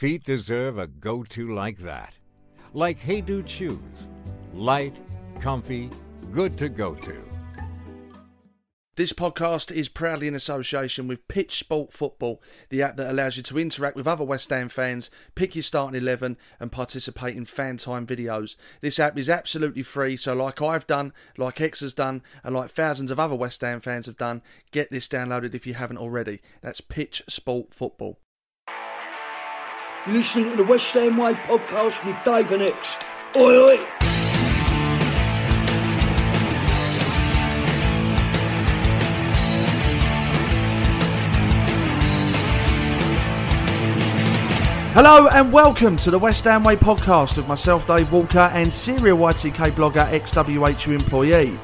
Feet deserve a go to like that. Like Hey Dude shoes. Light, comfy, good to go to. This podcast is proudly in association with Pitch Sport Football, the app that allows you to interact with other West Ham fans, pick your starting 11, and participate in fan time videos. This app is absolutely free, so, like I've done, like Ex has done, and like thousands of other West Ham fans have done, get this downloaded if you haven't already. That's Pitch Sport Football. You're listening to the West Ham Way podcast with Dave and Ex. Oi, oi! Hello and welcome to the West Way podcast with myself, Dave Walker, and serial ITK blogger, ex-WHU employee.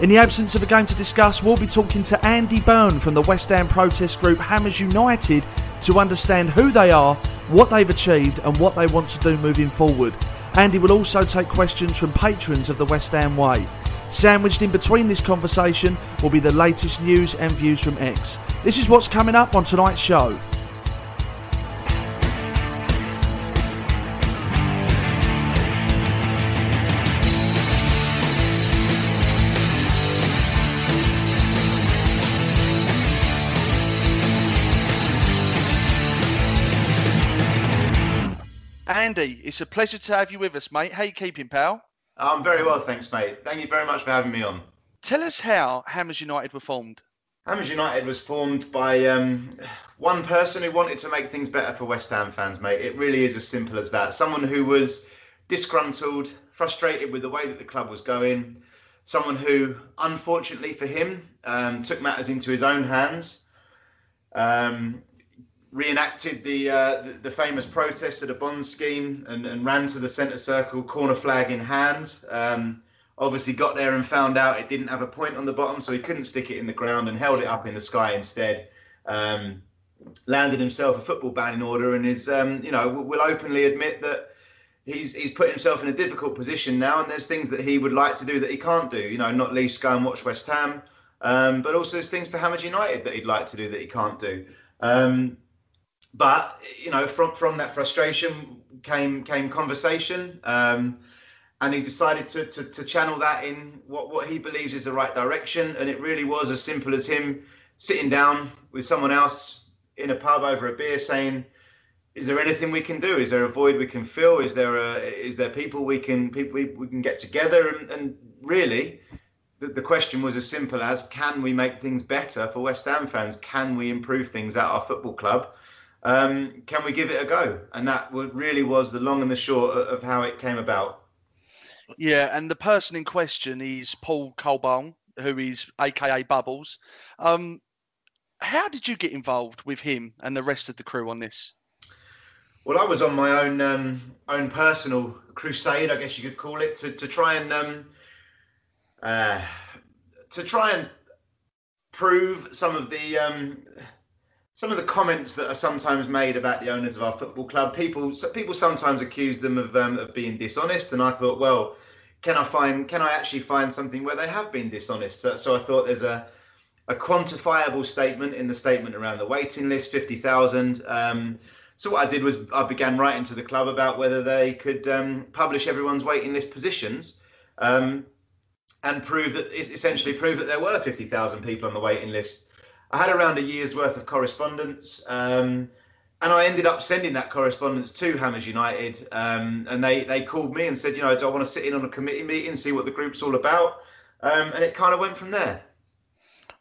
In the absence of a game to discuss, we'll be talking to Andy Byrne from the West Ham protest group Hammers United to understand who they are, what they've achieved, and what they want to do moving forward. Andy will also take questions from patrons of the West Ham Way. Sandwiched in between this conversation will be the latest news and views from Ex. This is what's coming up on tonight's show. Andy, it's a pleasure to have you with us, mate. How you keeping, pal? I'm very well, thanks, mate. Thank you very much for having me on. Tell us how Hammers United were formed. Hammers United was formed by um, one person who wanted to make things better for West Ham fans, mate. It really is as simple as that. Someone who was disgruntled, frustrated with the way that the club was going. Someone who, unfortunately for him, um, took matters into his own hands. Um, reenacted the, uh, the the famous protest at a bond scheme and, and ran to the centre circle, corner flag in hand. Um, obviously, got there and found out it didn't have a point on the bottom, so he couldn't stick it in the ground and held it up in the sky instead. Um, landed himself a football ban in order and is, um, you know, will openly admit that he's he's put himself in a difficult position now, and there's things that he would like to do that he can't do. You know, not least go and watch West Ham, um, but also there's things for Hammers United that he'd like to do that he can't do. Um, but you know, from from that frustration came came conversation, um, and he decided to, to to channel that in what what he believes is the right direction. And it really was as simple as him sitting down with someone else in a pub over a beer, saying, "Is there anything we can do? Is there a void we can fill? Is there a is there people we can people we, we can get together?" And, and really. The, the question was as simple as can we make things better for West Ham fans? Can we improve things at our football club? Um, can we give it a go? And that really was the long and the short of, how it came about. Yeah, and the person in question is Paul Colbone, who is AKA Bubbles. Um, how did you get involved with him and the rest of the crew on this? Well, I was on my own um, own personal crusade, I guess you could call it, to, to try and um, uh, to try and prove some of the um, some of the comments that are sometimes made about the owners of our football club. People people sometimes accuse them of um, of being dishonest, and I thought, well, can I find can I actually find something where they have been dishonest? So, so I thought there's a a quantifiable statement in the statement around the waiting list, fifty thousand. Um, so what I did was I began writing to the club about whether they could um, publish everyone's waiting list positions. Um, and prove that essentially prove that there were 50,000 people on the waiting list. I had around a year's worth of correspondence, um, and I ended up sending that correspondence to Hammers United, um, and they they called me and said, you know, do I want to sit in on a committee meeting, see what the group's all about, um, and it kind of went from there.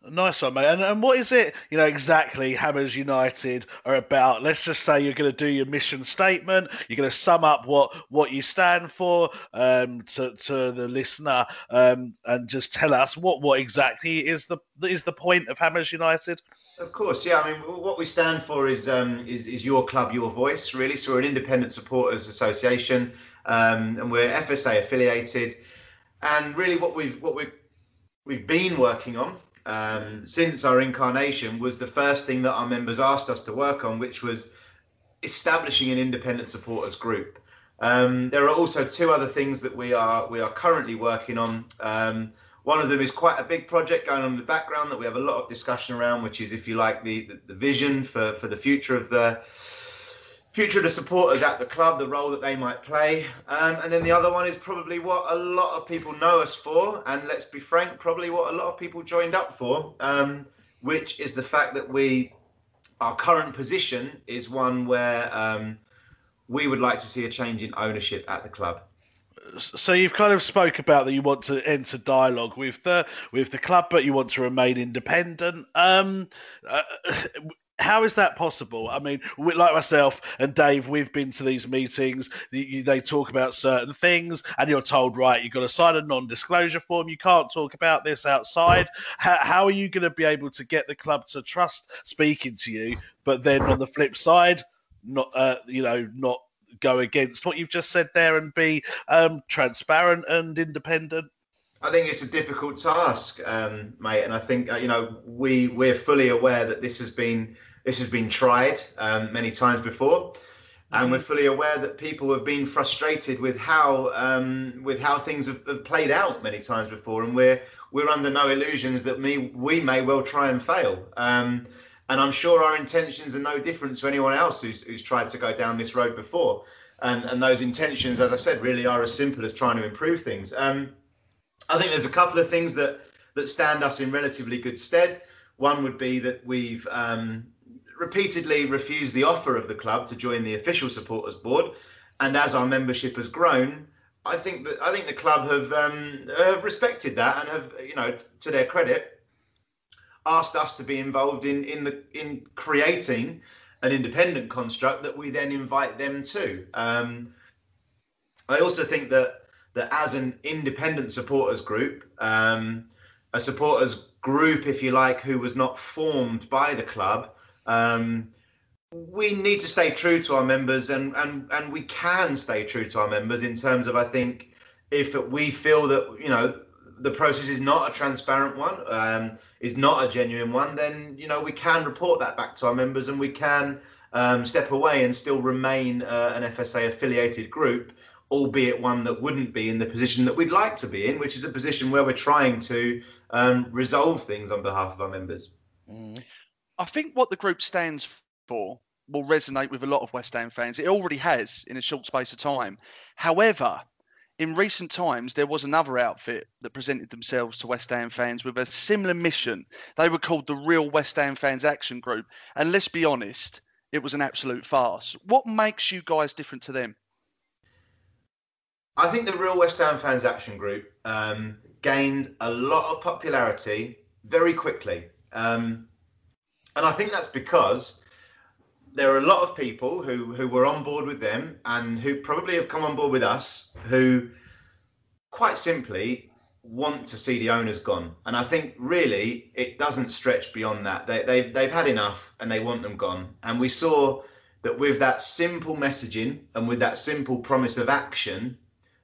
Nice one, mate. And, and what is it, you know, exactly Hammers United are about? Let's just say you're going to do your mission statement. You're going to sum up what what you stand for um, to to the listener, um, and just tell us what what exactly is the is the point of Hammers United. Of course, yeah. I mean, what we stand for is um, is is your club, your voice, really. So we're an independent supporters association, um, and we're FSA affiliated. And really, what we've what we we've been working on um, since our incarnation was the first thing that our members asked us to work on, which was establishing an independent supporters group. Um, there are also two other things that we are we are currently working on. Um, one of them is quite a big project going on in the background that we have a lot of discussion around, which is, if you like, the the, the vision for for the future of the future of the supporters at the club, the role that they might play. Um, and then the other one is probably what a lot of people know us for, and let's be frank, probably what a lot of people joined up for, um, which is the fact that we, our current position is one where um, we would like to see a change in ownership at the club so you've kind of spoke about that you want to enter dialogue with the with the club, but you want to remain independent. Um, uh, how is that possible? I mean, like myself and Dave, we've been to these meetings. They talk about certain things, and you're told, right, you've got to sign a non-disclosure form. You can't talk about this outside. How, how are you going to be able to get the club to trust speaking to you? But then on the flip side, not uh, you know, not go against what you've just said there and be um, transparent and independent. I think it's a difficult task, um, mate, and I think uh, you know we we're fully aware that this has been this has been tried um, many times before, and we're mm-hmm. fully aware that people have been frustrated with how um, with how things have, have, played out many times before, and we're we're under no illusions that me we may well try and fail. Um, and I'm sure our intentions are no different to anyone else who's, who's tried to go down this road before. And, and those intentions, as I said, really are as simple as trying to improve things. Um, I think there's a couple of things that that stand us in relatively good stead. One would be that we've um, repeatedly refused the offer of the club to join the official supporters board, and as our membership has grown, I think that I think the club have um, have respected that and have, you know, t- to their credit, asked us to be involved in in the in creating an independent construct that we then invite them to. Um, I also think that that as an independent supporters group, um, a supporters group, if you like, who was not formed by the club, um, we need to stay true to our members, and and and we can stay true to our members in terms of I think if we feel that you know the process is not a transparent one, um, is not a genuine one, then you know we can report that back to our members, and we can um, step away and still remain uh, an FSA affiliated group, albeit one that wouldn't be in the position that we'd like to be in, which is a position where we're trying to um, resolve things on behalf of our members. Mm. I think what the group stands for will resonate with a lot of West Ham fans. It already has in a short space of time. However, in recent times, there was another outfit that presented themselves to West Ham fans with a similar mission. They were called the Real West Ham Fans Action Group. And let's be honest, it was an absolute farce. What makes you guys different to them? I think the Real West Ham Fans Action Group um, gained a lot of popularity very quickly. Um, and I think that's because there are a lot of people who who were on board with them and who probably have come on board with us who quite simply want to see the owners gone. And I think really it doesn't stretch beyond that. They, they've they've had enough and they want them gone. And we saw that with that simple messaging and with that simple promise of action,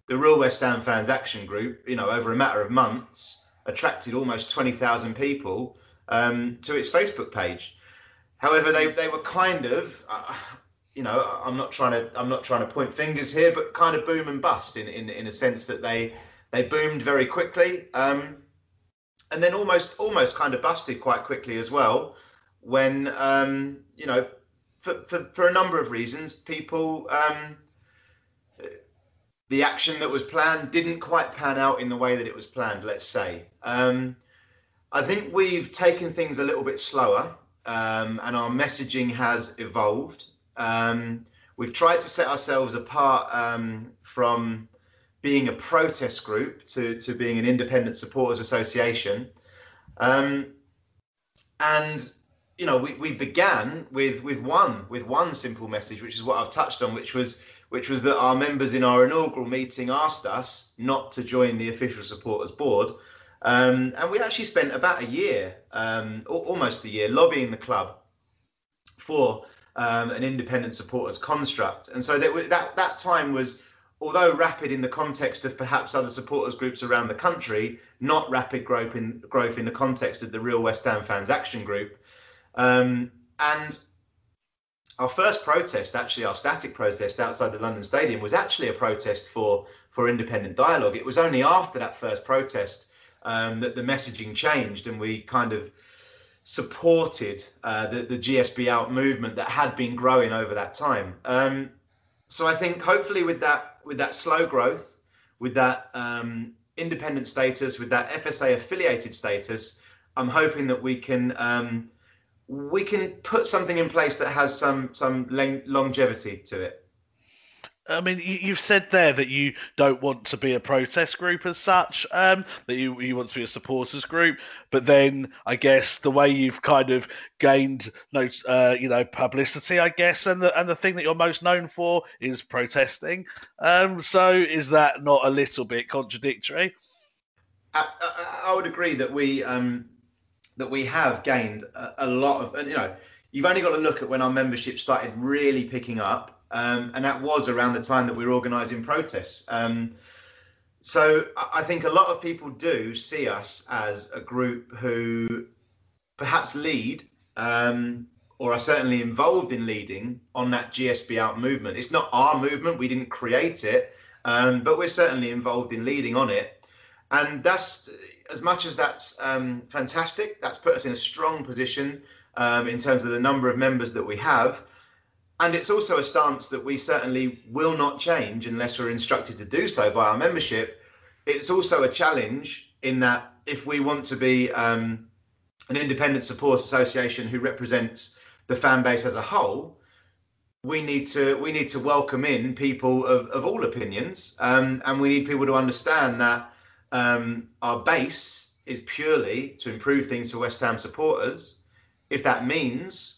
the Real West Ham Fans Action Group, you know, over a matter of months, attracted almost twenty thousand people um, to its Facebook page. However, they, they were kind of, uh, you know, I'm not trying to I'm not trying to point fingers here, but kind of boom and bust in in, in a sense that they they boomed very quickly, um, and then almost almost kind of busted quite quickly as well when um, you know for, for for a number of reasons people. Um, the action that was planned didn't quite pan out in the way that it was planned, let's say. Um, I think we've taken things a little bit slower um, and our messaging has evolved. Um, we've tried to set ourselves apart um, from being a protest group to, to being an independent supporters association. Um, and you know, we, we began with with one with one simple message, which is what I've touched on, which was which was that our members in our inaugural meeting asked us not to join the official supporters board. Um, and we actually spent about a year, um, almost a year, lobbying the club for um, an independent supporters construct. And so that, that, that time was, although rapid in the context of perhaps other supporters groups around the country, not rapid growth in, growth in the context of the real West Ham fans action group. Um, and our first protest, actually our static protest outside the London Stadium, was actually a protest for for independent dialogue. It was only after that first protest um, that the messaging changed, and we kind of supported uh, the the GSB out movement that had been growing over that time. Um, so I think hopefully with that with that slow growth, with that um, independent status, with that FSA affiliated status, I'm hoping that we can um, we can put something in place that has some some longevity to it. I mean, you've said there that you don't want to be a protest group as such, um, that you, you want to be a supporters group. But then, I guess the way you've kind of gained, uh, you know, publicity, I guess, and the and the thing that you're most known for is protesting. Um, so, is that not a little bit contradictory? I, I, I would agree that we um, that we have gained a, a, lot of, and you know, you've only got to look at when our membership started really picking up, um, and that was around the time that we were organising protests. Um, so I think a lot of people do see us as a group who perhaps lead um, or are certainly involved in leading on that GSB out movement. It's not our movement; we didn't create it, um, but we're certainly involved in leading on it. And that's as much as that's um, fantastic, that's put us in a strong position um, in terms of the number of members that we have. And it's also a stance that we certainly will not change unless we're instructed to do so by our membership. It's also a challenge in that if we want to be um, an independent support association who represents the fan base as a whole, we need to we need to welcome in people of, of all opinions, um, and we need people to understand that um, our base is purely to improve things for West Ham supporters. If that means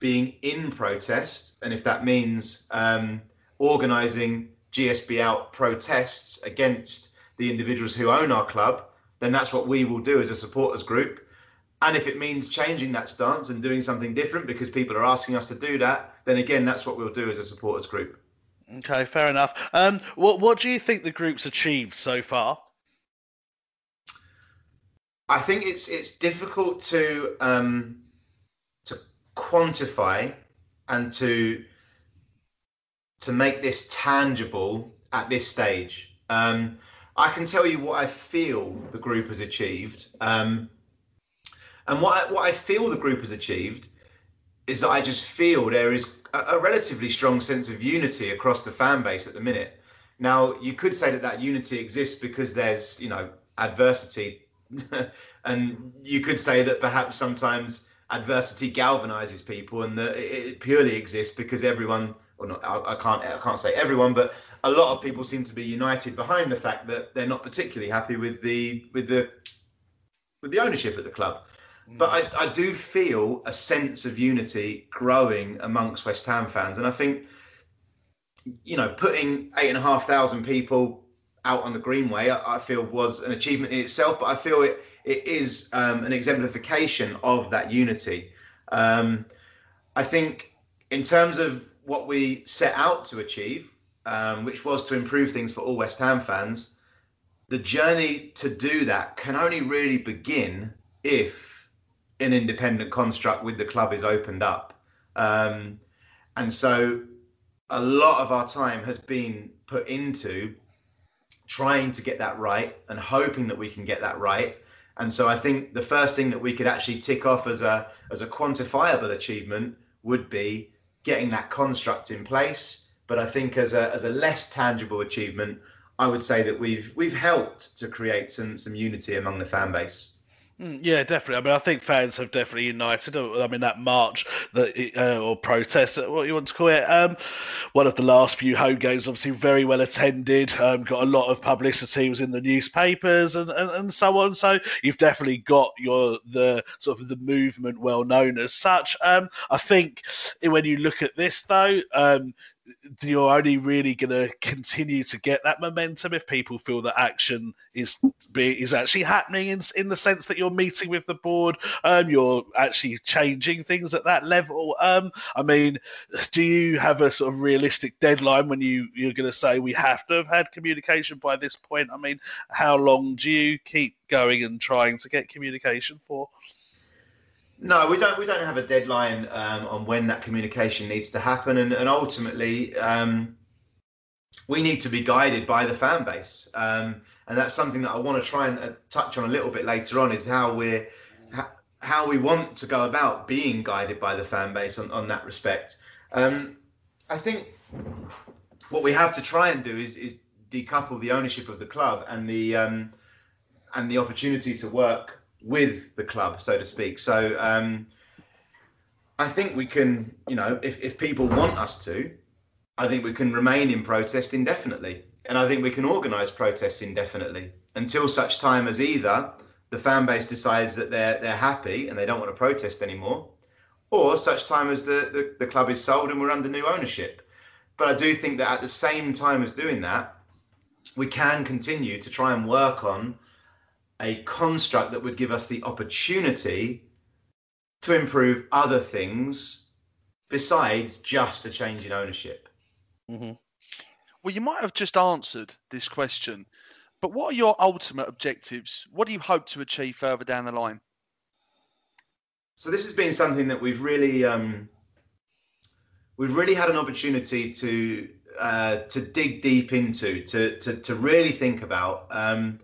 being in protest, and if that means um, organising GSB out protests against the individuals who own our club, then that's what we will do as a supporters group. And if it means changing that stance and doing something different because people are asking us to do that, then again, that's what we'll do as a supporters group. Okay, fair enough. Um, what what do you think the group's achieved so far? I think it's it's difficult to um, to quantify and to to make this tangible at this stage. Um, I can tell you what I feel the group has achieved, um, and what I, what I feel the group has achieved is that I just feel there is a, a relatively strong sense of unity across the fan base at the minute. Now, you could say that that unity exists because there's you know adversity and you could say that perhaps sometimes adversity galvanizes people and that it purely exists because everyone or not I, I, can't I can't say everyone but a lot of people seem to be united behind the fact that they're not particularly happy with the with the with the ownership of the club mm. but I, I do feel a sense of unity growing amongst West Ham fans and I think you know putting eight and a half thousand people out on the greenway I, I feel was an achievement in itself but I feel it it is um, an exemplification of that unity. Um, I think, in terms of what we set out to achieve, um, which was to improve things for all West Ham fans, the journey to do that can only really begin if an independent construct with the club is opened up. Um, and so a lot of our time has been put into trying to get that right and hoping that we can get that right. And so I think the first thing that we could actually tick off as a as a quantifiable achievement would be getting that construct in place. But I think as a as a less tangible achievement, I would say that we've we've helped to create some some unity among the fan base. Mm, yeah, definitely. I mean, I think fans have definitely united. I mean, that march that uh, or protest, uh, what you want to call it, um, one of the last few home games, obviously very well attended. Um, got a lot of publicity, was in the newspapers and, and, and so on. So you've definitely got your the sort of the movement well known as such. Um, I think when you look at this though, um, you're only really going to continue to get that momentum if people feel that action is is actually happening in in the sense that you're meeting with the board, um, you're actually changing things at that level. Um, I mean, do you have a sort of realistic deadline when you you're going to say we have to have had communication by this point? I mean, how long do you keep going and trying to get communication for? No, we don't. We don't have a deadline um, on when that communication needs to happen, and, and ultimately, um, we need to be guided by the fan base, um, and that's something that I want to try and uh, touch on a little bit later on. Is how we're how we want to go about being guided by the fan base on, on that respect. Um, I think what we have to try and do is is decouple the ownership of the club and the um, and the opportunity to work with the club, so to speak. So um, I think we can, you know, if, if people want us to, I think we can remain in protest indefinitely. And I think we can organise protests indefinitely until such time as either the fan base decides that they're they're happy and they don't want to protest anymore, or such time as the, the, the club is sold and we're under new ownership. But I do think that at the same time as doing that, we can continue to try and work on a construct that would give us the opportunity to improve other things besides just a change in ownership. Mm-hmm. Well, you might have just answered this question, but what are your ultimate objectives? What do you hope to achieve further down the line? So this has been something that we've really um, we've really had an opportunity to uh, to dig deep into, to to to really think about. Um,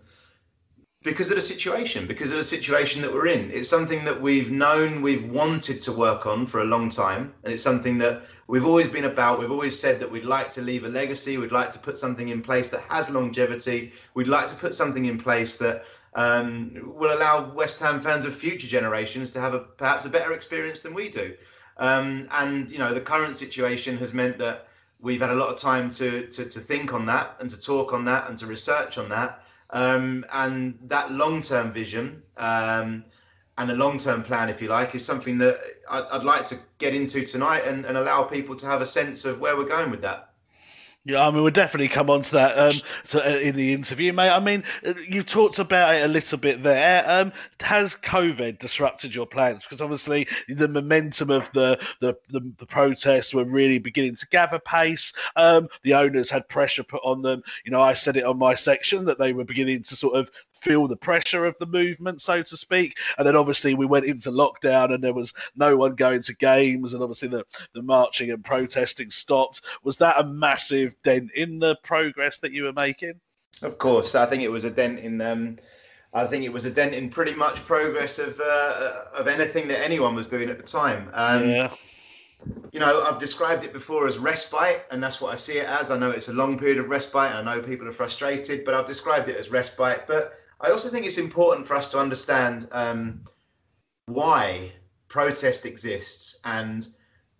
because of the situation, because of the situation that we're in. It's something that we've known, we've wanted to work on for a long time. And it's something that we've always been about. We've always said that we'd like to leave a legacy. We'd like to put something in place that has longevity. We'd like to put something in place that um, will allow West Ham fans of future generations to have a perhaps a better experience than we do. Um, and, you know, the current situation has meant that we've had a lot of time to, to, to think on that and to talk on that and to research on that. Um, and that long term vision um, and a long term plan, if you like, is something that I'd, I'd like to get into tonight and, and, allow people to have a sense of where we're going with that. Yeah, I mean, we'll definitely come on to that um, to, uh, in the interview, mate. I mean, uh, you've talked about it a little bit there. Um, has COVID disrupted your plans? Because obviously, the momentum of the the, the, the protests were really beginning to gather pace. Um, the owners had pressure put on them. You know, I said it on my section that they were beginning to sort of feel the pressure of the movement, so to speak. And then obviously we went into lockdown and there was no one going to games, and obviously the, the marching and protesting stopped. Was that a massive dent in the progress that you were making? Of course, I think it was a dent in um, I think it was a dent in pretty much progress of uh, of anything that anyone was doing at the time. Um, yeah. You know, I've described it before as respite, and that's what I see it as. I know it's a long period of respite. I know people are frustrated, but I've described it as respite. But I also think it's important for us to understand um, why protest exists and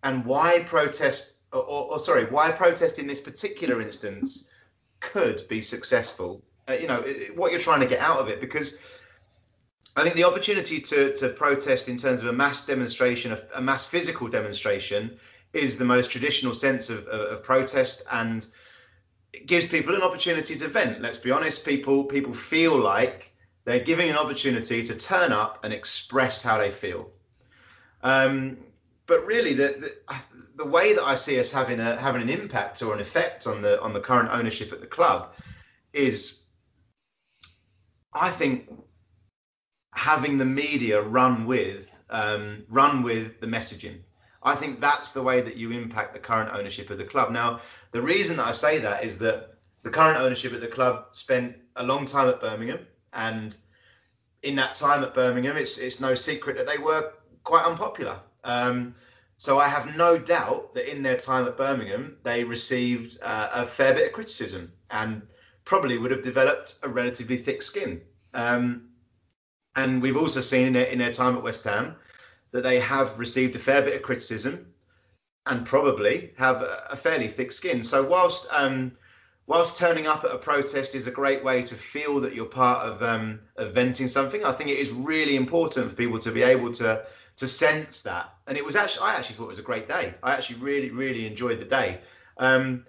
and why protest or, or, sorry why protest in this particular instance could be successful. Uh, you know what you're trying to get out of it because I think the opportunity to to protest in terms of a mass demonstration a mass physical demonstration is the most traditional sense of, of, of protest. And it gives people an opportunity to vent. Let's be honest, people people feel like they're giving an opportunity to turn up and express how they feel. Um, but really, the, the, the way that I see us having a having an impact or an effect on the on the current ownership at the club is, I think, having the media run with um, run with the messaging. I think that's the way that you impact the current ownership of the club. Now, the reason that I say that is that the current ownership of the club spent a long time at Birmingham, and in that time at Birmingham, it's it's no secret that they were quite unpopular. Um, so I have no doubt that in their time at Birmingham, they received uh, a fair bit of criticism and probably would have developed a relatively thick skin. Um, and we've also seen in their, in their time at West Ham that they have received a fair bit of criticism and probably have a, fairly thick skin. So whilst um, whilst turning up at a protest is a great way to feel that you're part of, um, of venting something, I think it is really important for people to be able to to sense that. And it was actually I actually thought it was a great day. I actually really really enjoyed the day. Um,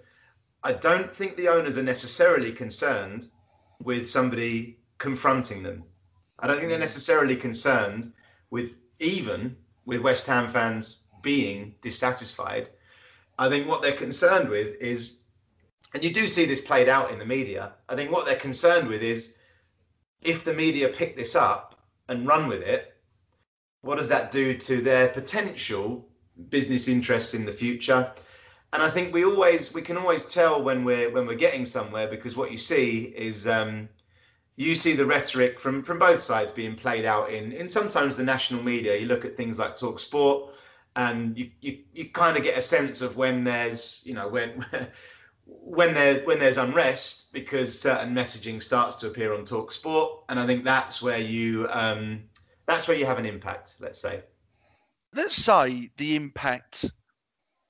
I don't think the owners are necessarily concerned with somebody confronting them. I don't think they're necessarily concerned with even with West Ham fans being dissatisfied. I think what they're concerned with is, and you do see this played out in the media, I think what they're concerned with is if the media pick this up and run with it, what does that do to their potential business interests in the future? And I think we always we can always tell when we're when we're getting somewhere because what you see is um, you see the rhetoric from from both sides being played out in in sometimes the national media. You look at things like Talk Sport, and you you, you kind of get a sense of when there's you know when. when there when there's unrest because certain messaging starts to appear on talk sport and i think that's where you um that's where you have an impact let's say let's say the impact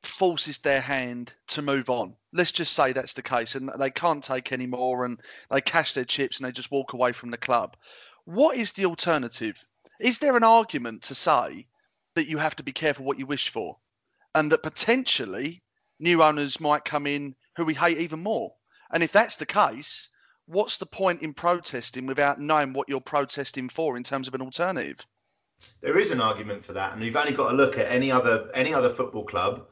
forces their hand to move on let's just say that's the case and they can't take any more and they cash their chips and they just walk away from the club. What is the alternative? Is there an argument to say that you have to be careful what you wish for and that potentially new owners might come in who we hate even more? And if that's the case, what's the point in protesting without knowing what you're protesting for in terms of an alternative? There is an argument for that, and you've only got to look at any other any other football club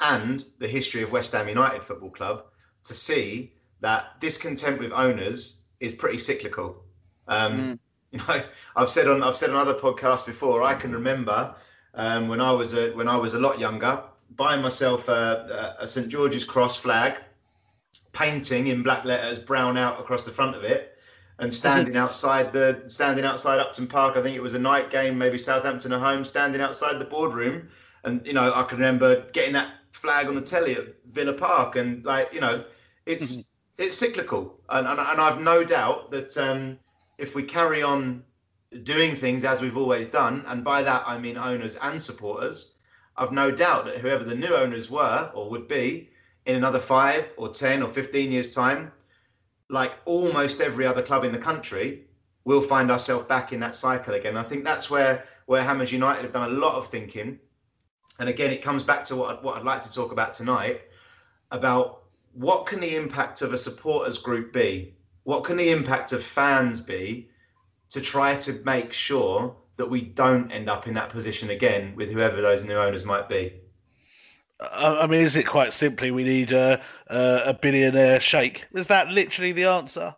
and the history of West Ham United Football Club to see that discontent with owners is pretty cyclical. Um, mm. You know, I've said on I've said on other podcasts before. I can remember um, when I was a, when I was a lot younger, buying myself a, a St George's Cross flag, painting in black letters brown out across the front of it, and standing outside the standing outside Upton Park. I think it was a night game, maybe Southampton at home, standing outside the boardroom. And you know, I can remember getting that flag on the telly at Villa Park, and like you know, it's mm-hmm. it's cyclical, and, and and I've no doubt that um, if we carry on doing things as we've always done, and by that I mean owners and supporters, I've no doubt that whoever the new owners were or would be in another five or ten or fifteen years time, like almost every other club in the country, we'll find ourselves back in that cycle again. I think that's where where Hammers United have done a lot of thinking and again, it comes back to what, what I'd like to talk about tonight about what can the impact of a supporters group be? What can the impact of fans be to try to make sure that we don't end up in that position again with whoever those new owners might be? I mean, is it quite simply we need a, a billionaire sheikh? Is that literally the answer?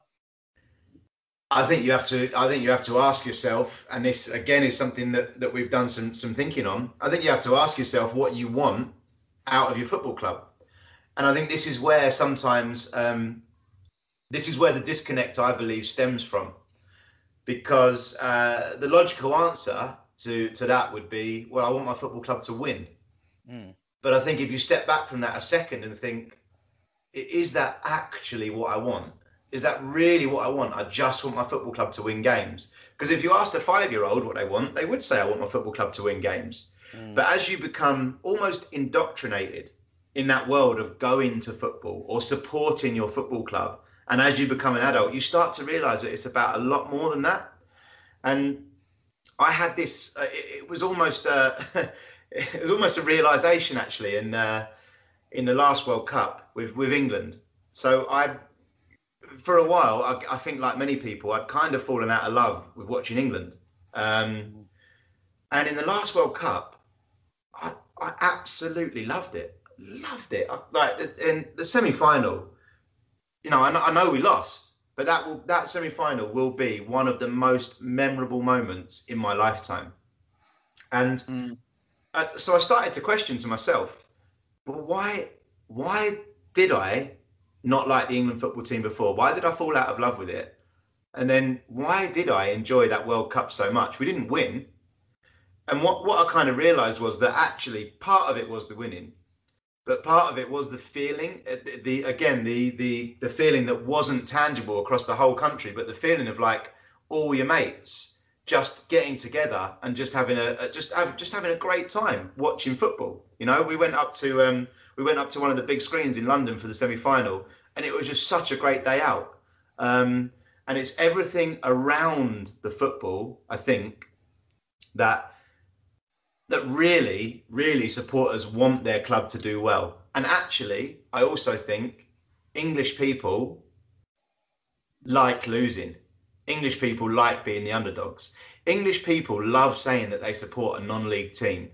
I think you have to. I think you have to ask yourself, and this again is something that that we've done some some thinking on. I think you have to ask yourself what you want out of your football club, and I think this is where sometimes um, this is where the disconnect I believe stems from, because uh, the logical answer to to that would be, well, I want my football club to win. Mm. But I think if you step back from that a second and think, is that actually what I want? Is that really what I want? I just want my football club to win games. Because if you asked a five year old what they want, they would say, I want my football club to win games. Mm. But as you become almost indoctrinated in that world of going to football or supporting your football club, and as you become an adult, you start to realize that it's about a lot more than that. And I had this, uh, it, it, was almost, a, it was almost a realization actually in, uh, in the last World Cup with, with England. So I for a while, I, I, think, like many people, I'd kind of fallen out of love with watching England. Um, and in the last World Cup, I, I absolutely loved it. Loved it. I, like in the semi-final, you know, I, I know we lost, but that will that semi-final will be one of the most memorable moments in my lifetime. And mm. uh, so I started to question to myself, well, why, why did I not like the England football team before? Why did I fall out of love with it? And then why did I enjoy that World Cup so much? We didn't win. And what, what I kind of realized was that actually part of it was the winning, but part of it was the feeling, uh, the, the again, the, the, the feeling that wasn't tangible across the whole country, but the feeling of like all your mates just getting together and just having a, just have, just having a great time watching football. You know, we went up to um, we went up to one of the big screens in London for the semi final, and it was just such a great day out. Um, and it's everything around the football, I think, that that really, really supporters want their club to do well. And actually, I also think English people like losing. English people like being the underdogs. English people love saying that they support a non-league team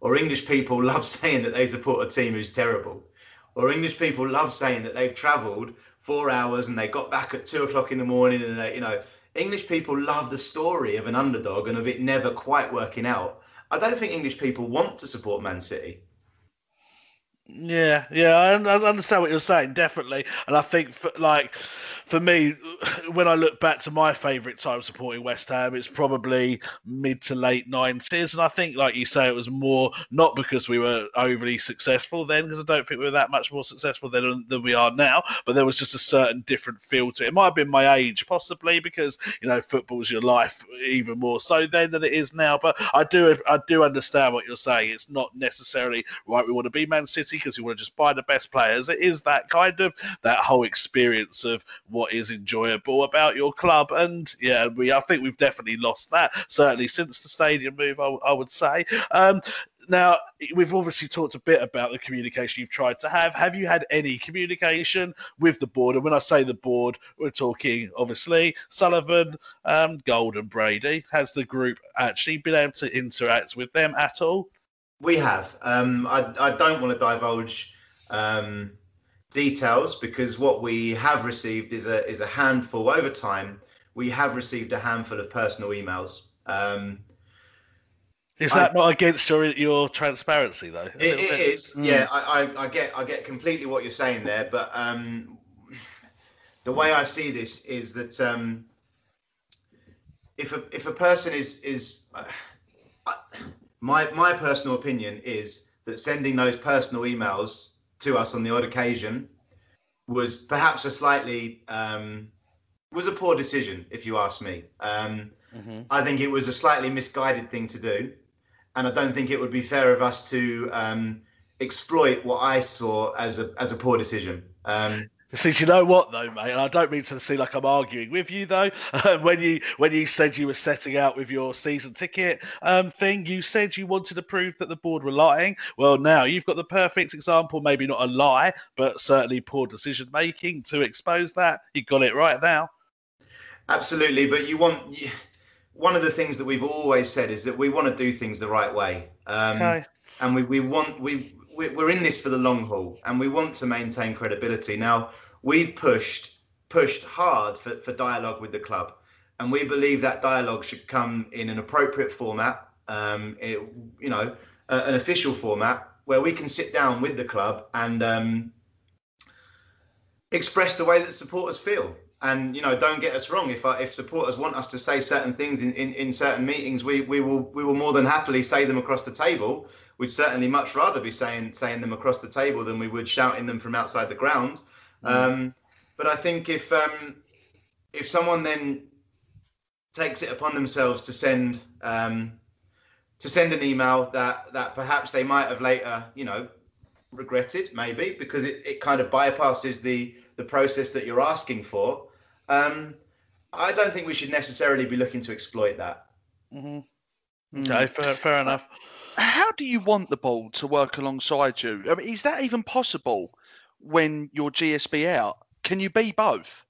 or English people love saying that they support a team who's terrible, or English people love saying that they've travelled four hours and they got back at two o'clock in the morning, and they, you know, English people love the story of an underdog and of it never quite working out. I don't think English people want to support Man City. Yeah, yeah, I understand what you're saying, definitely, and I think for, like for me, when I look back to my favourite time supporting West Ham, it's probably mid to late 90s. And I think, like you say, it was more not because we were overly successful then, because I don't think we were that much more successful then than we are now, but there was just a certain different feel to it. It might have been my age, possibly, because, you know, football's your life even more so then than it is now. But I do, I do understand what you're saying. It's not necessarily right. We want to be Man City because we want to just buy the best players. It is that kind of that whole experience of what is enjoyable about your club. And yeah, we I think we've definitely lost that certainly since the stadium move. I, I would say. Um, now, we've obviously talked a bit about the communication you've tried to have. Have you had any communication with the board? And when I say the board, we're talking obviously Sullivan, um, Gold, and Brady. Has the group actually been able to interact with them at all? We have. Um, I, I, don't want to divulge um, details because what we have received is a is a handful over time. We have received a handful of personal emails. Um, is that I, not against your your transparency though? It, it is. Mm. Yeah, I, I, I, get I get completely what you're saying there, but um, the way I see this is that um, if a if a person is is uh, my my personal opinion is that sending those personal emails to us on the odd occasion was perhaps a slightly um, was a poor decision, if you ask me. Um, mm-hmm. I think it was a slightly misguided thing to do, and I don't think it would be fair of us to um, exploit what I saw as a as a poor decision. Um, See, you know what though, mate? And I don't mean to seem like I'm arguing with you though. when you when you said you were setting out with your season ticket um, thing, you said you wanted to prove that the board were lying. Well, now you've got the perfect example, maybe not a lie, but certainly poor decision making to expose that. You got it right now. Absolutely, but you want one of the things that we've always said is that we want to do things the right way, um, okay. and we we want we we're in this for the long haul and we want to maintain credibility. Now, we've pushed pushed hard for, for dialogue with the club, and we believe that dialogue should come in an appropriate format, um, it, you know, uh, an official format where we can sit down with the club and um, express the way that supporters feel. And you know, don't get us wrong. If uh, if supporters want us to say certain things in, in, in certain meetings, we, we will we will more than happily say them across the table we'd certainly much rather be saying saying them across the table than we would shouting them from outside the ground. Mm. Um, but I think if um, if someone then takes it upon themselves to send um, to send an email that that perhaps they might have later, you know, regretted maybe because it, it kind of bypasses the the process that you're asking for. Um, I don't think we should necessarily be looking to exploit that. Mm-hmm. Okay, fair, fair enough how do you want the ball to work alongside you? I mean, is that even possible when you're GSB out? Can you be both?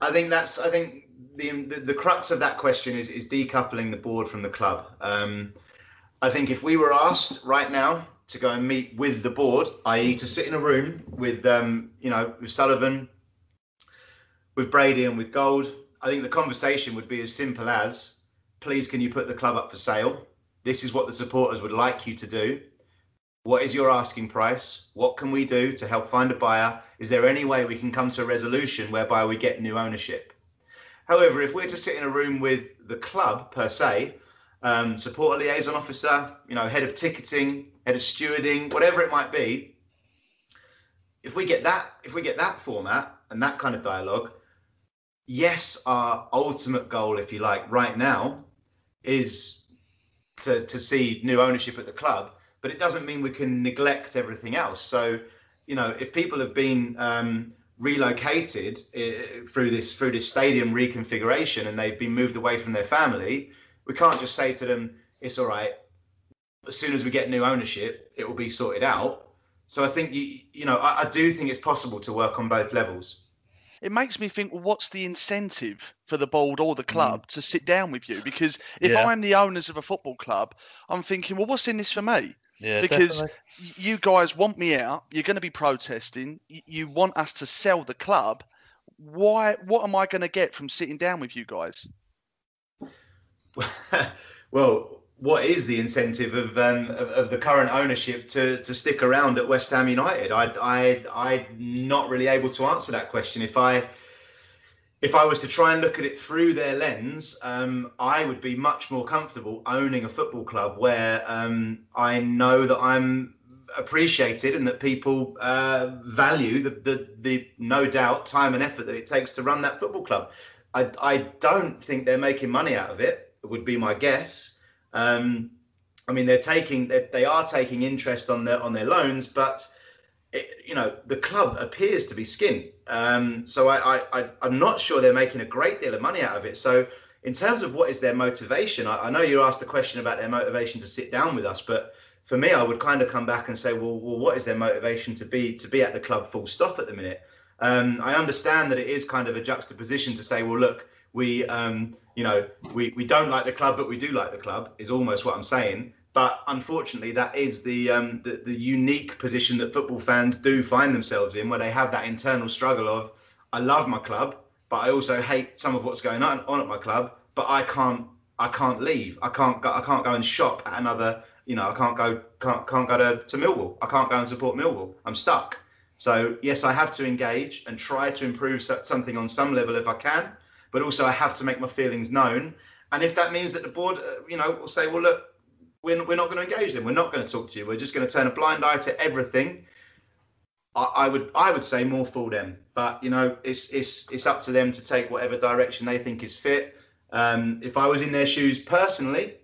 I think that's. I think the the, the crux of that question is is decoupling the board from the club. Um, I think if we were asked right now to go and meet with the board, i.e., to sit in a room with um, you know with Sullivan, with Brady, and with Gold, I think the conversation would be as simple as, "Please, can you put the club up for sale?" this is what the supporters would like you to do. What is your asking price? What can we do to help find a buyer? Is there any way we can come to a resolution whereby we get new ownership? However, if we're to sit in a room with the club per se, um, supporter liaison officer, you know, head of ticketing, head of stewarding, whatever it might be, if we get that, if we get that format and that kind of dialogue, yes, our ultimate goal, if you like, right now, is to to see new ownership at the club. But it doesn't mean we can neglect everything else. So, you know, if people have been um, relocated uh, through this through this stadium reconfiguration and they've been moved away from their family, we can't just say to them, "It's all right. As soon as we get new ownership, it will be sorted out." So I think you you know I, I do think it's possible to work on both levels. It makes me think, well, what's the incentive for the board or the club mm. to sit down with you? Because if yeah. I'm the owners of a football club, I'm thinking, well, what's in this for me? Yeah, because definitely. you guys want me out. You're going to be protesting. You want us to sell the club. Why? What am I going to get from sitting down with you guys? well, what is the incentive of, um, of, of the current ownership to to stick around at West Ham United? I I I'm not really able to answer that question. If I if I was to try and look at it through their lens, um, I would be much more comfortable owning a football club where um, I know that I'm appreciated and that people uh, value the, the, the no doubt time and effort that it takes to run that football club. I, I don't think they're making money out of it. Would be my guess. Um, I mean, they're taking they, they are taking interest on their on their loans, but it, you know the club appears to be skin. Um, so I, I, I am not sure they're making a great deal of money out of it. So in terms of what is their motivation, I, I know you asked the question about their motivation to sit down with us, but for me, I would kind of come back and say, well, well, what is their motivation to be to be at the club full stop at the minute? Um, I understand that it is kind of a juxtaposition to say, well, look, we, um, you know, we, we don't like the club, but we do like the club, is almost what I'm saying. But unfortunately, that is the, um, the, the unique position that football fans do find themselves in, where they have that internal struggle of, I love my club, but I also hate some of what's going on, on at my club. But I can't I can't leave. I can't go, I can't go and shop at another. You know, I can't go can't can't go to, to Millwall. I can't go and support Millwall. I'm stuck. So yes, I have to engage and try to improve something on some level if I can, but also I have to make my feelings known. And if that means that the board, uh, you know, will say, well, look, we're, we're not going to engage them. We're not going to talk to you. We're just going to turn a blind eye to everything. I, I would I would say more for them, but you know it's it's it's up to them to take whatever direction they think is fit. Um, if I was in their shoes personally,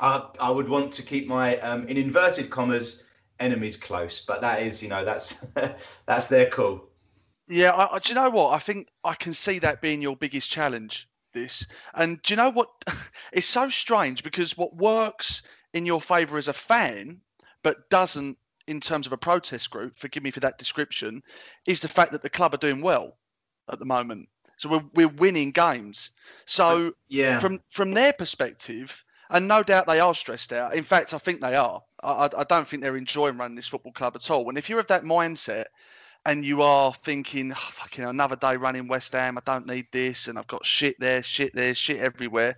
I, I would want to keep my um, in inverted commas enemies close, but that is you know that's that's their call. Yeah, I, I, do you know what? I think I can see that being your biggest challenge. This and do you know what? It's so strange because what works in your favour as a fan, but doesn't in terms of a protest group, forgive me for that description, is the fact that the club are doing well at the moment. So we're, we're winning games. So yeah, from from their perspective, and no doubt they are stressed out. In fact, I think they are. I, I don't think they're enjoying running this football club at all. And if you're of that mindset and you are thinking, oh, fucking another day running West Ham, I don't need this, and I've got shit there, shit there, shit everywhere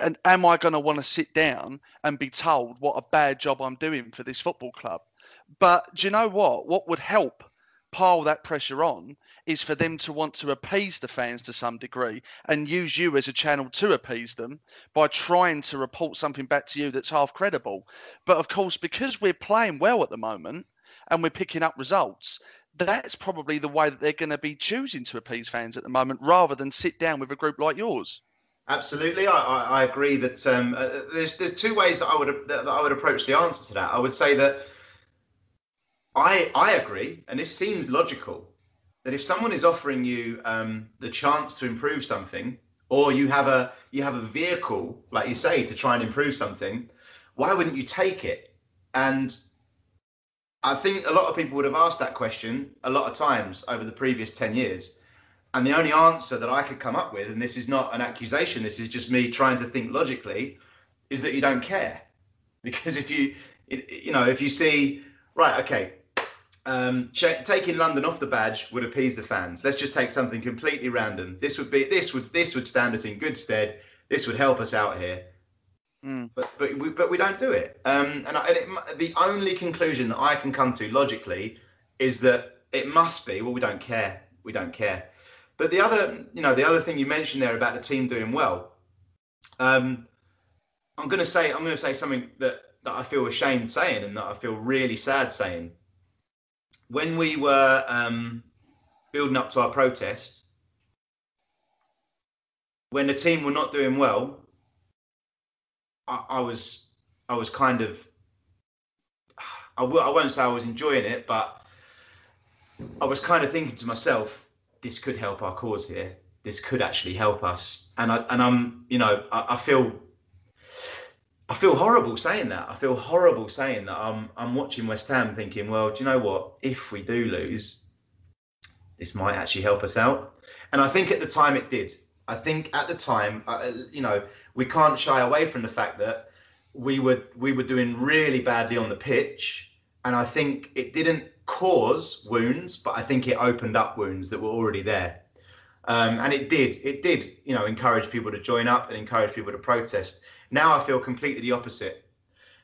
and am I going to want to sit down and be told what a bad job I'm doing for this football club? But do you know what? What would help pile that pressure on is for them to want to appease the fans to some degree and use you as a channel to appease them by trying to report something back to you that's half credible. But of course, because we're playing well at the moment and we're picking up results, that's probably the way that they're going to be choosing to appease fans at the moment rather than sit down with a group like yours. Absolutely, I, I, I agree that um, uh, there's there's two ways that I would that I would approach the answer to that. I would say that I I agree, and this seems logical, that if someone is offering you um, the chance to improve something, or you have a you have a vehicle, like you say, to try and improve something, why wouldn't you take it? And I think a lot of people would have asked that question a lot of times over the previous ten years and the only answer that I could come up with, and this is not an accusation, this is just me trying to think logically, is that you don't care. Because if you, you know, if you see, right, okay, um, taking London off the badge would appease the fans. Let's just take something completely random. This would be, this would, this would stand us in good stead. This would help us out here. Mm. But but we, but we don't do it. Um, and, I, and it, the only conclusion that I can come to logically is that it must be. Well, we don't care. We don't care. But the other, you know, the other thing you mentioned there about the team doing well. Um, I'm going to say I'm going to say something that that I feel ashamed saying and that I feel really sad saying. When we were um, building up to our protest, when the team were not doing well, I, I was I was kind of I w- I won't say I was enjoying it, but I was kind of thinking to myself, this could help our cause here. This could actually help us, and I and I'm you know I, I feel I feel horrible saying that. I feel horrible saying that. I'm I'm watching West Ham thinking, well, do you know what? If we do lose, this might actually help us out. And I think at the time it did. I think at the time, uh, you know, we can't shy away from the fact that we were we were doing really badly on the pitch, and I think it didn't cause wounds, but I think it opened up wounds that were already there. Um, and it did, it did, you know, encourage people to join up and encourage people to protest. Now I feel completely the opposite.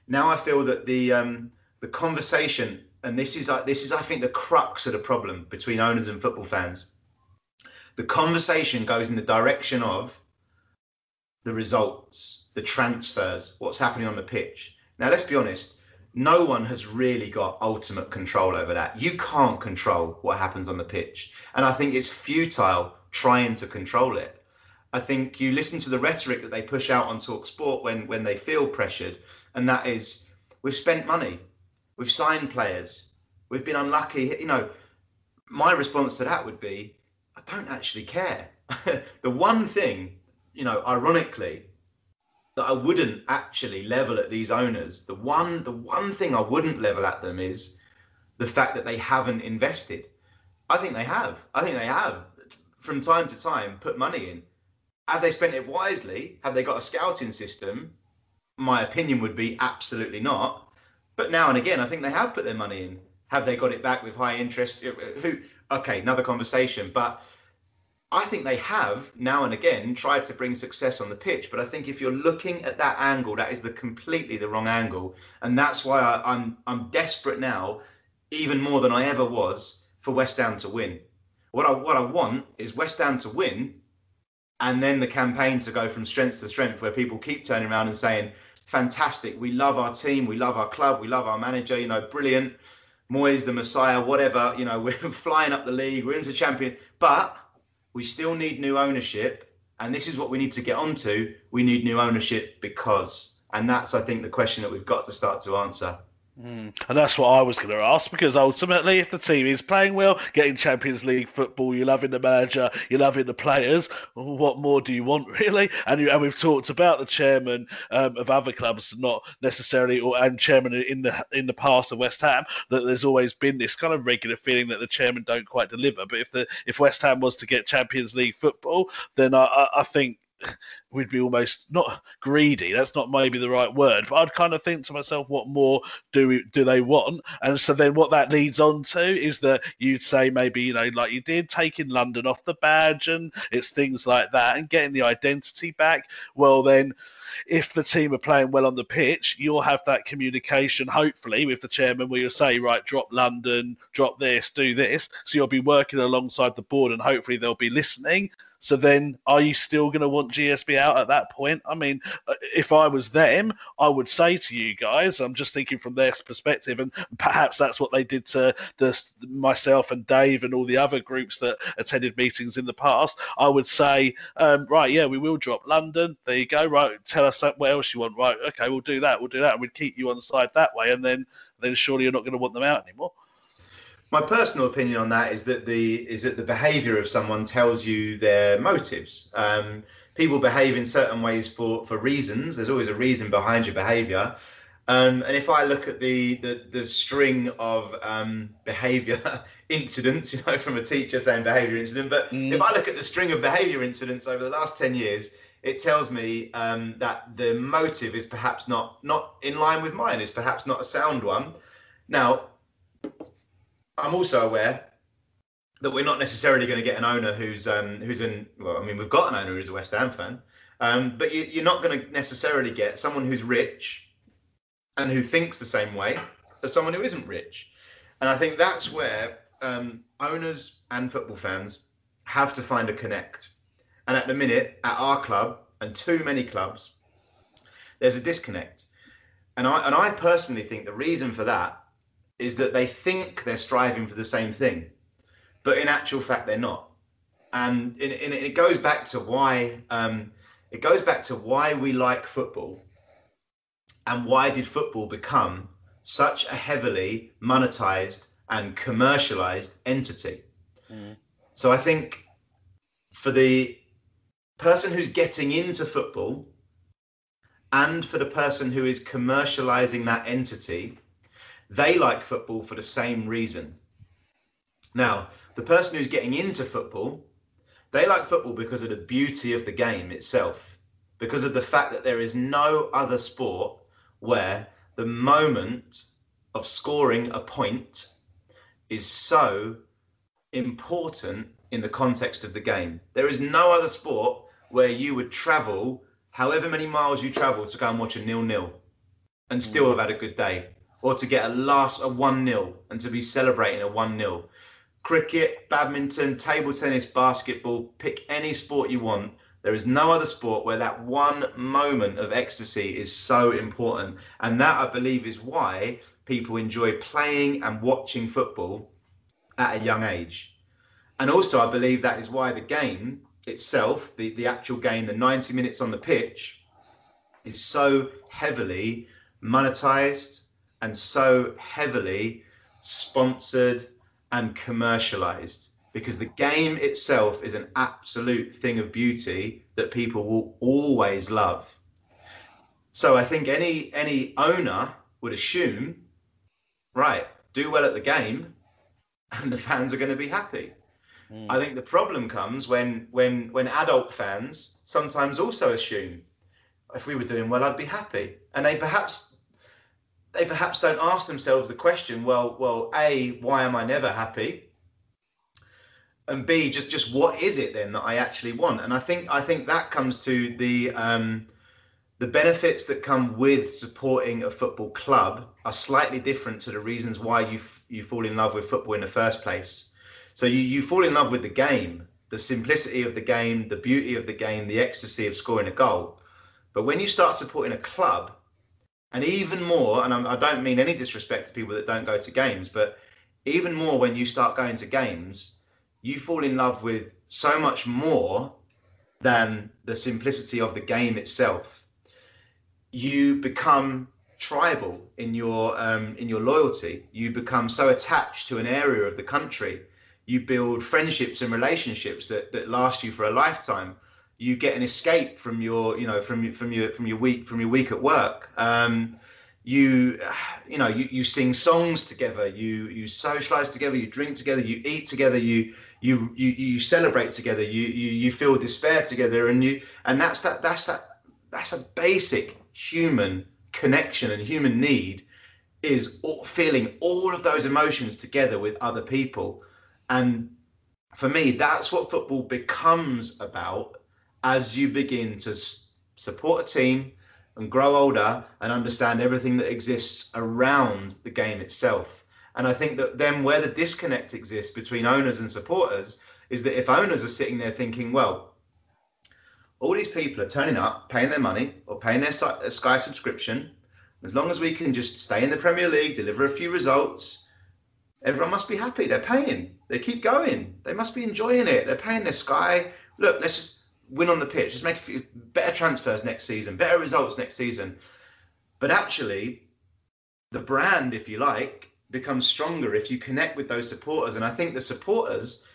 Now I feel that the um, the conversation, and this is uh, this is I think the crux of the problem between owners and football fans. The conversation goes in the direction of the results, the transfers, what's happening on the pitch. Now let's be honest. No one has really got ultimate control over that. You can't control what happens on the pitch. And I think it's futile trying to control it. I think you listen to the rhetoric that they push out on Talk Sport when when they feel pressured, and that is, we've spent money, we've signed players, we've been unlucky. You know, my response to that would be, I don't actually care. the one thing, you know, ironically, that I wouldn't actually level at these owners, the one the one thing I wouldn't level at them is the fact that they haven't invested. I think they have. I think they have from time to time put money in have they spent it wisely? Have they got a scouting system? My opinion would be absolutely not. But now and again, I think they have put their money in. Have they got it back with high interest? Who? Okay, another conversation. But I think they have now and again tried to bring success on the pitch. But I think if you're looking at that angle, that is the completely the wrong angle, and that's why I, I'm I'm desperate now, even more than I ever was, for West Ham to win. What I what I want is West Ham to win and then the campaign to go from strength to strength where people keep turning around and saying fantastic we love our team we love our club we love our manager you know brilliant Moyes the messiah whatever you know we're flying up the league we're into champion but we still need new ownership and this is what we need to get onto. We need new ownership because and that's i think the question that we've got to start to answer Mm. And that's what I was going to ask because ultimately, if the team is playing well, getting Champions League football, you're loving the manager, you're loving the players. What more do you want, really? And, you, and we've talked about the chairman um, of other clubs, not necessarily, or and chairman in the in the past of West Ham, that there's always been this kind of regular feeling that the chairman don't quite deliver. But if the if West Ham was to get Champions League football, then I, I think we'd be almost not greedy. That's not maybe the right word, but I'd kind of think to myself, what more do we, do they want? And so then what that leads on to is that you'd say maybe you know like you did taking London off the badge and it's things like that and getting the identity back. Well then if the team are playing well on the pitch, you'll have that communication, hopefully, with the chairman where you'll say, right, drop London, drop this, do this. So you'll be working alongside the board and hopefully they'll be listening. So then, are you still going to want GSB out at that point? I mean, uh, if I was them, I would say to you guys, I'm just thinking from their perspective, and perhaps that's what they did to the myself and Dave and all the other groups that attended meetings in the past. I would say, um, right, yeah, we will drop London. There you go. Right, tell us what else you want. Right, okay, we'll do that. We'll do that, and we'd keep you on the side that way, and then then surely you're not going to want them out anymore. My personal opinion on that is that the is that the behaviour of someone tells you their motives. Um, people behave in certain ways for for reasons. There's always a reason behind your behaviour. Um, and if I look at the the, the string of um, behaviour incidents, you know, from a teacher saying behaviour incident, but mm. if I look at the string of behaviour incidents over the last ten years, it tells me um, that the motive is perhaps not not in line with mine. Is perhaps not a sound one. Now, I'm also aware that we're not necessarily going to get an owner who's um, who's in. Well, I mean, we've got an owner who's a West Ham fan. Um, but you, you're not going to necessarily get someone who's rich and who thinks the same way as someone who isn't rich. And I think that's where um, owners and football fans have to find a connect. And at the minute, at our club and too many clubs, there's a disconnect. And I and I personally think the reason for that is that they think they're striving for the same thing, but in actual fact they're not. And it, it goes back to why um, it goes back to why we like football, and why did football become such a heavily monetized and commercialized entity. Mm. So I think for the person who's getting into football and for the person who is commercializing that entity, they like football for the same reason. Now, the person who's getting into football, they like football because of the beauty of the game itself, because of the fact that there is no other sport where the moment of scoring a point is so important in the context of the game. There is no other sport where you would travel however many miles you travel to go and watch a nil-nil and mm. still have had a good day or to get a last a 1-0 and to be celebrating a 1-0 cricket badminton table tennis basketball pick any sport you want. There is no other sport where that one moment of ecstasy is so important. And that i believe is why people enjoy playing and watching football at a young age. And also i believe that is why the game itself, the, the actual game, the 90 minutes on the pitch, is so heavily monetized and so heavily sponsored and commercialized because the game itself is an absolute thing of beauty that people will always love. So I think any any owner would assume, right, do well at the game and the fans are going to be happy. Mm. I think the problem comes when when when adult fans sometimes also assume if we were doing well, I'd be happy, and they perhaps they perhaps don't ask themselves the question, well, well, a why am I never happy, and b just just what is it then that I actually want? And I think I think that comes to the um, the benefits that come with supporting a football club are slightly different to the reasons why you f- you fall in love with football in the first place. So you, you fall in love with the game, the simplicity of the game, the beauty of the game, the ecstasy of scoring a goal. But when you start supporting a club, and even more, and I don't mean any disrespect to people that don't go to games, but even more when you start going to games, you fall in love with so much more than the simplicity of the game itself. You become tribal in your um, in your loyalty. You become so attached to an area of the country you build friendships and relationships that, that last you for a lifetime. You get an escape from your you know from from your from your week from your week at work. Um, you you know you, you sing songs together. You you socialize together. You drink together. You eat together. You you you, you celebrate together. You, you you feel despair together. And you and that's that that's that that's a basic human connection and human need is feeling all of those emotions together with other people and for me, that's what football becomes about as you begin to s- support a team and grow older and understand everything that exists around the game itself. And I think that then where the disconnect exists between owners and supporters is that if owners are sitting there thinking, well, all these people are turning up, paying their money or paying their Sky subscription, as long as we can just stay in the Premier League, deliver a few results, everyone must be happy. They're paying. They keep going. They must be enjoying it. They're paying their sky. Look, let's just win on the pitch. Let's make a few better transfers next season, better results next season. But actually, the brand, if you like, becomes stronger if you connect with those supporters. And I think the supporters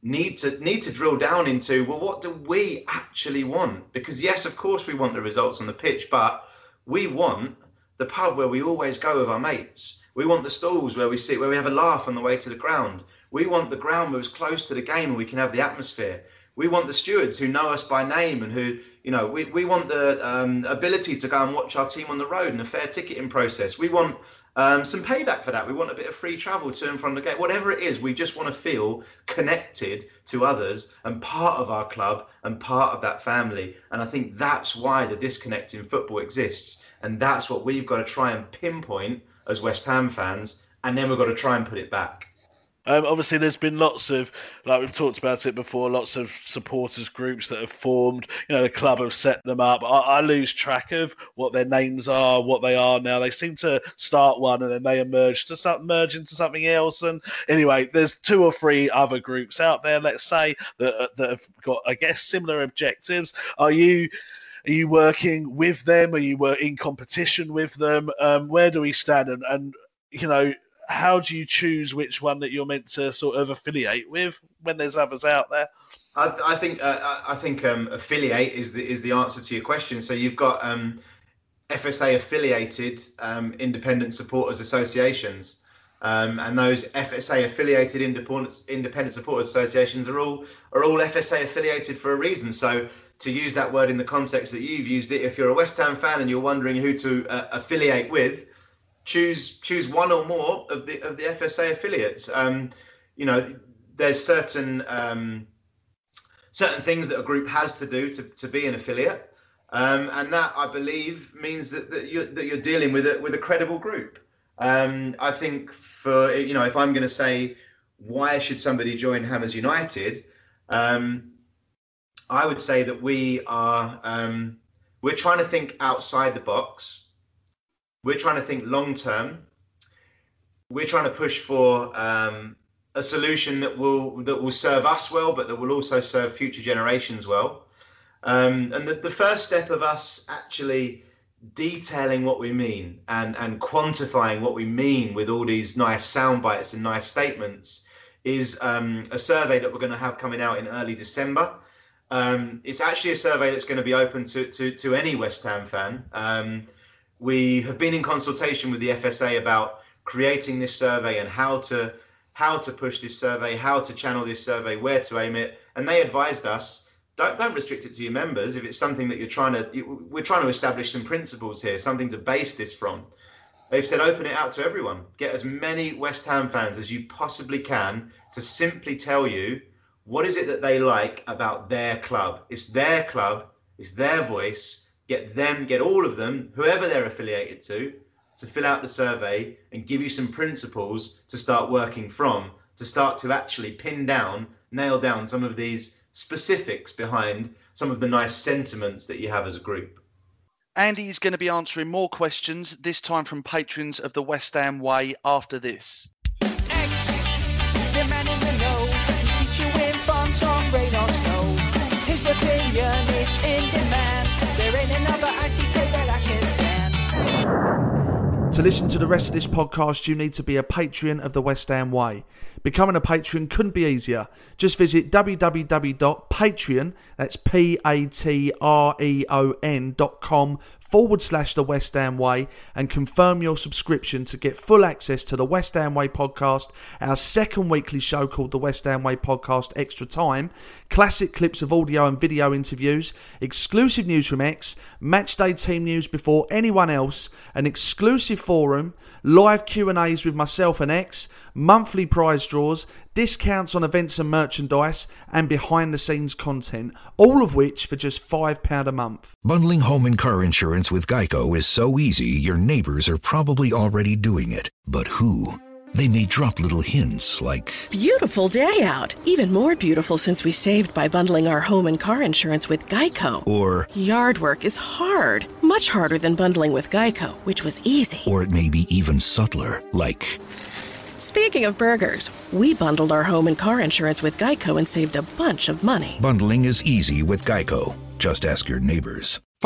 need to need to drill down into well, what do we actually want? Because yes, of course, we want the results on the pitch, but we want the pub where we always go with our mates we want the stalls where we sit, where we have a laugh on the way to the ground. We want the ground where it's close to the game and we can have the atmosphere. We want the stewards who know us by name and who, you know, we, we want the um, ability to go and watch our team on the road and a fair ticketing process. We want um, some payback for that. We want a bit of free travel to and from the game. Whatever it is, we just want to feel connected to others and part of our club and part of that family. And I think that's why the disconnect in football exists. And that's what we've got to try and pinpoint as West Ham fans. And then we've got to try and put it back. Um, obviously, there's been lots of, like we've talked about it before, lots of supporters groups that have formed. You know, the club have set them up. I, I, lose track of what their names are, what they are now. They seem to start one and then they emerge to start merge into something else. And anyway, there's two or three other groups out there, let's say, that that have got, I guess, similar objectives. Are you? Are you working with them? Are you were in competition with them? Um, where do we stand? And, and you know, how do you choose which one that you're meant to sort of affiliate with when there's others out there? I, I think uh, I think um, affiliate is the is the answer to your question. So you've got um, FSA affiliated um, independent supporters associations, um, and those FSA affiliated independent independent supporters associations are all are all FSA affiliated for a reason. So to use that word in the context that you've used it, if you're a West Ham fan and you're wondering who to uh, affiliate with, choose choose one or more of the of the FSA affiliates. Um, you know, there's certain um, certain things that a group has to do to, to be an affiliate, um, and that I believe means that, that you're that you're dealing with it with a credible group. Um, I think for you know, if I'm going to say why should somebody join Hammers United, um, I would say that we are um, we're trying to think outside the box we're trying to think long term. We're trying to push for um, a solution that will that will serve us well, but that will also serve future generations well. Um, and the, the first step of us actually detailing what we mean and and quantifying what we mean with all these nice sound bites and nice statements is um, a survey that we're going to have coming out in early December. Um, it's actually a survey that's going to be open to to, to any West Ham fan. Um, we have been in consultation with the FSA about creating this survey and how to how to push this survey, how to channel this survey, where to aim it, and they advised us don't don't restrict it to your members if it's something that you're trying to we're trying to establish some principles here, something to base this from. They've said open it out to everyone. Get as many West Ham fans as you possibly can to simply tell you what is it that they like about their club. It's their club, it's their voice, get them, get all of them, whoever they're affiliated to, to fill out the survey and give you some principles to start working from, to start to actually pin down, nail down some of these specifics behind some of the nice sentiments that you have as a group. Andy is going to be answering more questions, this time from patrons of the West Ham Way after this. X Is in demand. To listen to the rest of this podcast, you need to be a patron of the West Ham Way. Becoming a patron couldn't be easier. Just visit www.patreon, that's P-A-T-R-E-O-N dot com forward slash the West Ham Way and confirm your subscription to get full access to the West Ham Way podcast, our second weekly show called the West Ham Way Podcast Extra Time, classic clips of audio and video interviews, exclusive news from Ex, matchday team news before anyone else, an exclusive forum, live Q&As with myself and Ex, monthly prize draws, discounts on events and merchandise, and behind the scenes content, all of which for just £5 a month. Bundling home and car insurance with Geico is so easy, your neighbors are probably already doing it. But who? They may drop little hints like Beautiful day out. Even more beautiful since we saved by bundling our home and car insurance with Geico. Or Yard work is hard. Much harder than bundling with Geico, which was easy. Or it may be even subtler, like Speaking of burgers, we bundled our home and car insurance with Geico and saved a bunch of money. Bundling is easy with Geico. Just ask your neighbors.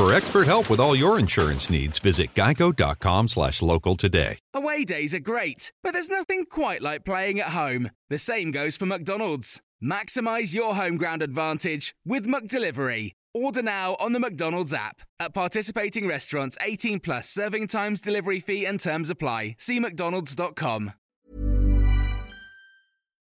For expert help with all your insurance needs, visit geico.com slash local today. Away days are great, but there's nothing quite like playing at home. The same goes for McDonald's. Maximize your home ground advantage with McDelivery. Order now on the McDonald's app. At participating restaurants, 18 plus serving times, delivery fee, and terms apply. See McDonald's.com.